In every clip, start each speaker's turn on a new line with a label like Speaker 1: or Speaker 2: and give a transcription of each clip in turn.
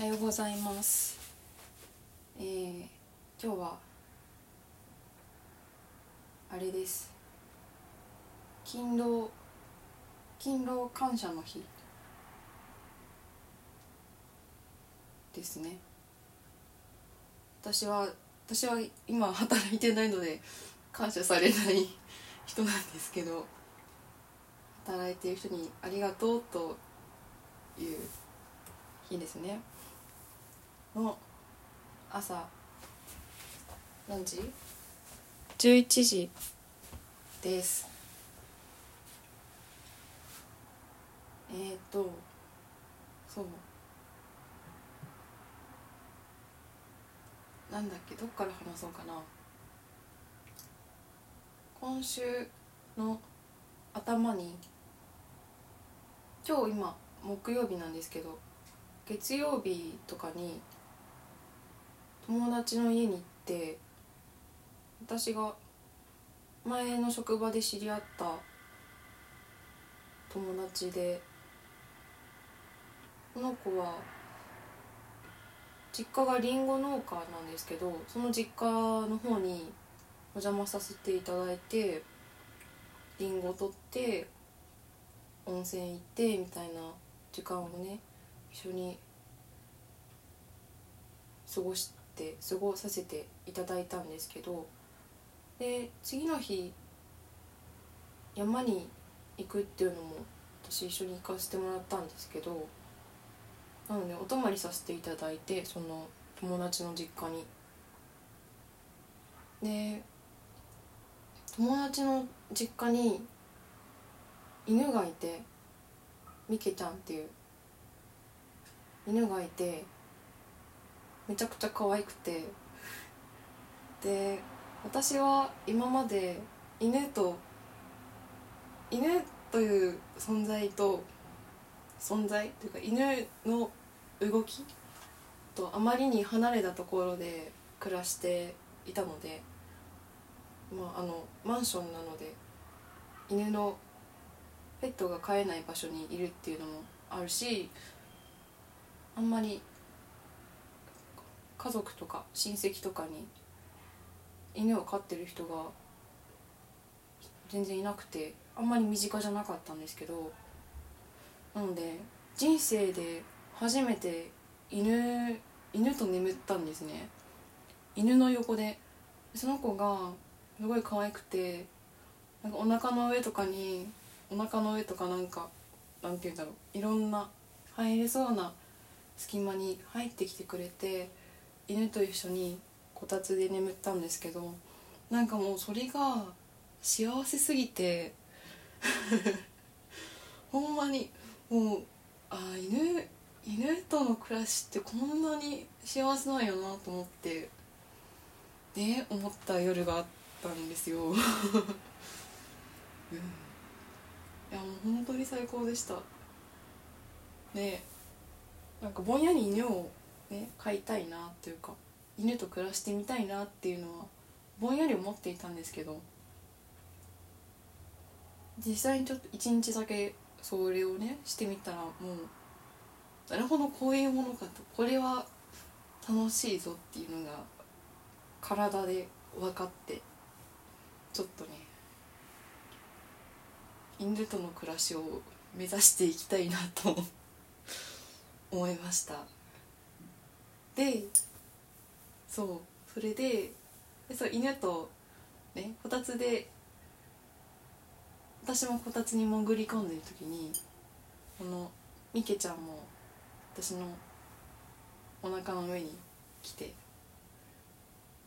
Speaker 1: おはようございます。えー、今日はあれです。勤労勤労感謝の日ですね。私は私は今働いてないので感謝されない人なんですけど働いている人にありがとうという日ですねの朝何時 ?11 時。です。えー、っとそう。なんだっけどっから話そうかな。今週の頭に今日今木曜日なんですけど月曜日とかに友達の家に行って私が前の職場で知り合った友達でこの子は実家がりんご農家なんですけどその実家の方にお邪魔させていただいてりんご取って温泉行ってみたいな時間をね一緒に過ごして過ごさせていただいたんですけどで次の日山に行くっていうのも私一緒に行かせてもらったんですけどなのでお泊まりさせていただいてその友達の実家に。で友達の実家に犬がいてみけちゃんっていう犬がいてめちゃくちゃ可愛くて。で私は今まで犬と犬という存在と存在というか犬の動きとあまりに離れたところで暮らしていたので、まあ、あのマンションなので犬のペットが飼えない場所にいるっていうのもあるしあんまり家族とか親戚とかに犬を飼ってる人が全然いなくてあんまり身近じゃなかったんですけどなので人生で初めて犬犬と眠ったんですね。犬の横で。その子がすごい可愛くてなんかお腹の上とかにお腹の上とかなんかなんて言うんだろういろんな入れそうな隙間に入ってきてくれて犬と一緒にこたつで眠ったんですけどなんかもうそれが幸せすぎて ほんまにもうあ犬犬との暮らしってこんなに幸せなんやなと思ってね思った夜があったんですよ、うん、いやもう本当に最高でした。ねなんかぼんやり犬をね飼いたいなっていうか犬と暮らしてみたいなっていうのはぼんやり思っていたんですけど実際にちょっと一日だけそれをねしてみたらもうなるほどこういうものかとこれは楽しいぞっていうのが体で分かってちょっとね犬との暮らしを目指していきたいなと思いました。でそうそれででそう犬とねこたつで私もこたつに潜り込んでる時にこのみけちゃんも私のお腹の上に来て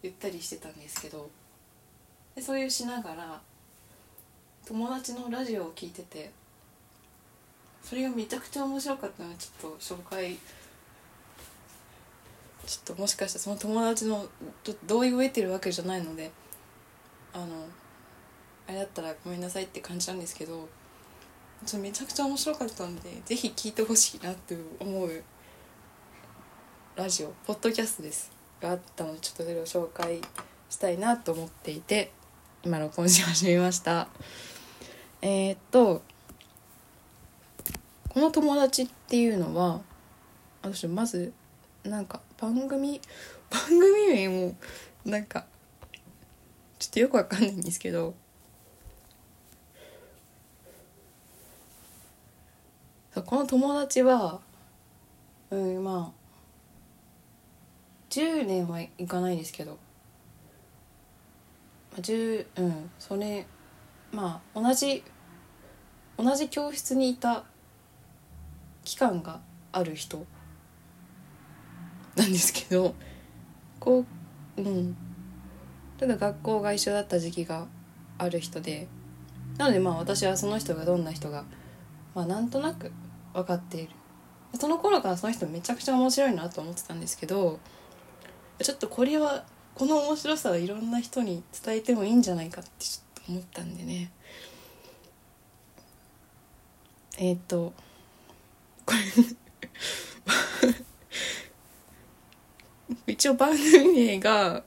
Speaker 1: ゆったりしてたんですけどでそういうしながら友達のラジオを聞いててそれがめちゃくちゃ面白かったのでちょっと紹介ちょっともしかしたらその友達の同意を得てるわけじゃないのであのあれだったらごめんなさいって感じなんですけどちょめちゃくちゃ面白かったんでぜひ聞いてほしいなって思うラジオポッドキャストですがあったのでちょっとそれを紹介したいなと思っていて今録音し始めました。えー、っとこの友達っていうのは私まずなんか番組 番組名もなんかちょっとよくわかんないんですけど。この友達はうんまあ10年はいかないですけど。10うんそれまあ同じ同じ教室にいた期間がある人。なんですけどこううん。ただ学校が一緒だった時期がある人でなのでまあ私はその人がどんな人がまあなんとなく分かっている。その頃からその人めちゃくちゃ面白いなと思ってたんですけどちょっとこれはこの面白さをいろんな人に伝えてもいいんじゃないかってちょっと思ったんでね。えっ、とこれ一応番組名が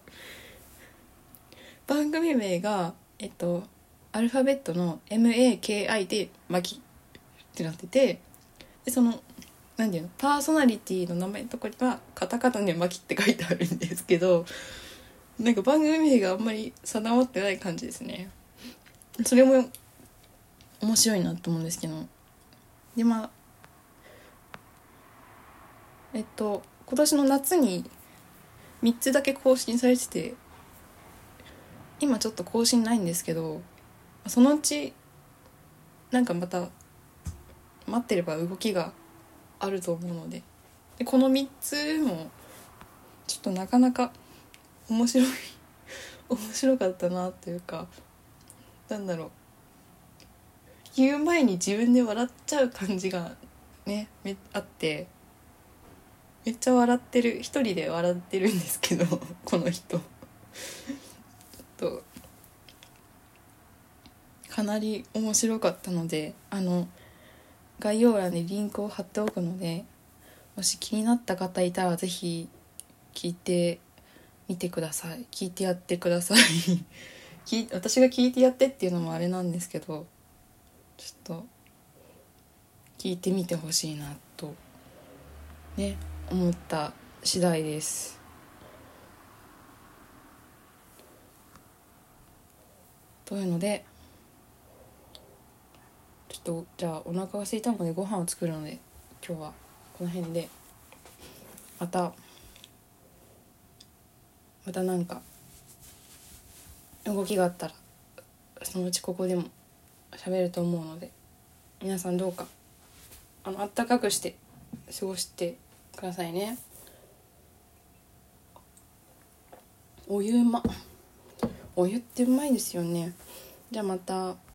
Speaker 1: 番組名がえっとアルファベットの MAKI で「マキ」ってなっててでその何ていうのパーソナリティの名前のとこにはカタカナで「マキ」って書いてあるんですけどなんか番組名があんまり定まってない感じですね。それも面白いなと思うんですけど。でまあえっと今年の夏に3つだけ更新されてて今ちょっと更新ないんですけどそのうちなんかまた待ってれば動きがあると思うのででこの3つもちょっとなかなか面白い 面白かったなというかなんだろう。言う前に自分で笑っちゃう感じがねあってめっちゃ笑ってる。一人で笑ってるんですけど この人。とかなり面白かったのであの概要欄にリンクを貼っておくのでもし気になった方いたら是非聞いてみてください。聞いてやってください 私が聞いてやってっていうのもあれなんですけどちょっと聞いてみてほしいなと。ね。思った次第です。というのでちょっとじゃあお腹が空いたのでご飯を作るので今日はこの辺で。またまた何か動きがあったらそのうちここでも喋ると思うので皆さんどうかあの暖かくして過ごしてくださいね。お湯うま。お湯ってうまいですよね。じゃあまた。